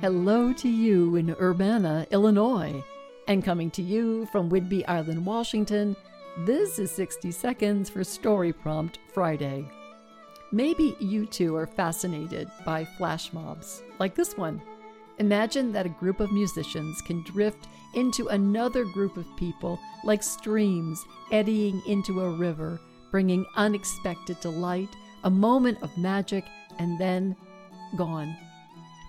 Hello to you in Urbana, Illinois. And coming to you from Whidbey Island, Washington, this is 60 Seconds for Story Prompt Friday. Maybe you too are fascinated by flash mobs, like this one. Imagine that a group of musicians can drift into another group of people like streams eddying into a river, bringing unexpected delight, a moment of magic, and then gone.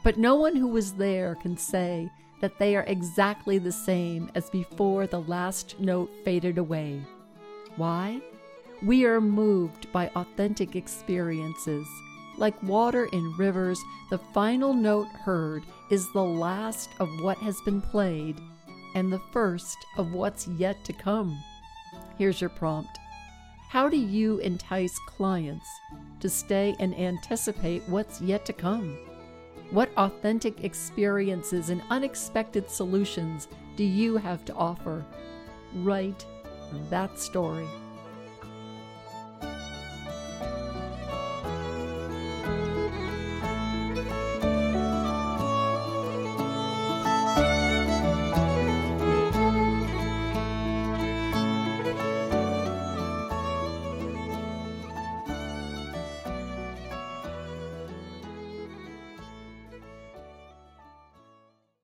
But no one who was there can say that they are exactly the same as before the last note faded away. Why? We are moved by authentic experiences. Like water in rivers, the final note heard is the last of what has been played and the first of what's yet to come. Here's your prompt How do you entice clients to stay and anticipate what's yet to come? What authentic experiences and unexpected solutions do you have to offer? Write that story.